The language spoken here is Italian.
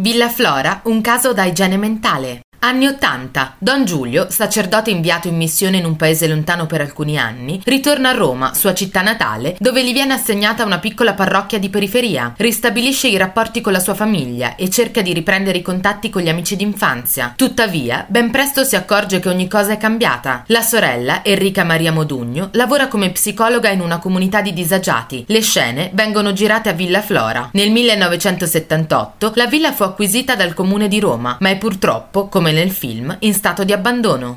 Villa Flora, un caso da igiene mentale. Anni 80. Don Giulio, sacerdote inviato in missione in un paese lontano per alcuni anni, ritorna a Roma, sua città natale, dove gli viene assegnata una piccola parrocchia di periferia. Ristabilisce i rapporti con la sua famiglia e cerca di riprendere i contatti con gli amici d'infanzia. Tuttavia, ben presto si accorge che ogni cosa è cambiata. La sorella, Enrica Maria Modugno, lavora come psicologa in una comunità di disagiati. Le scene vengono girate a Villa Flora. Nel 1978 la villa fu acquisita dal comune di Roma, ma è purtroppo, come nel film, in stato di abbandono.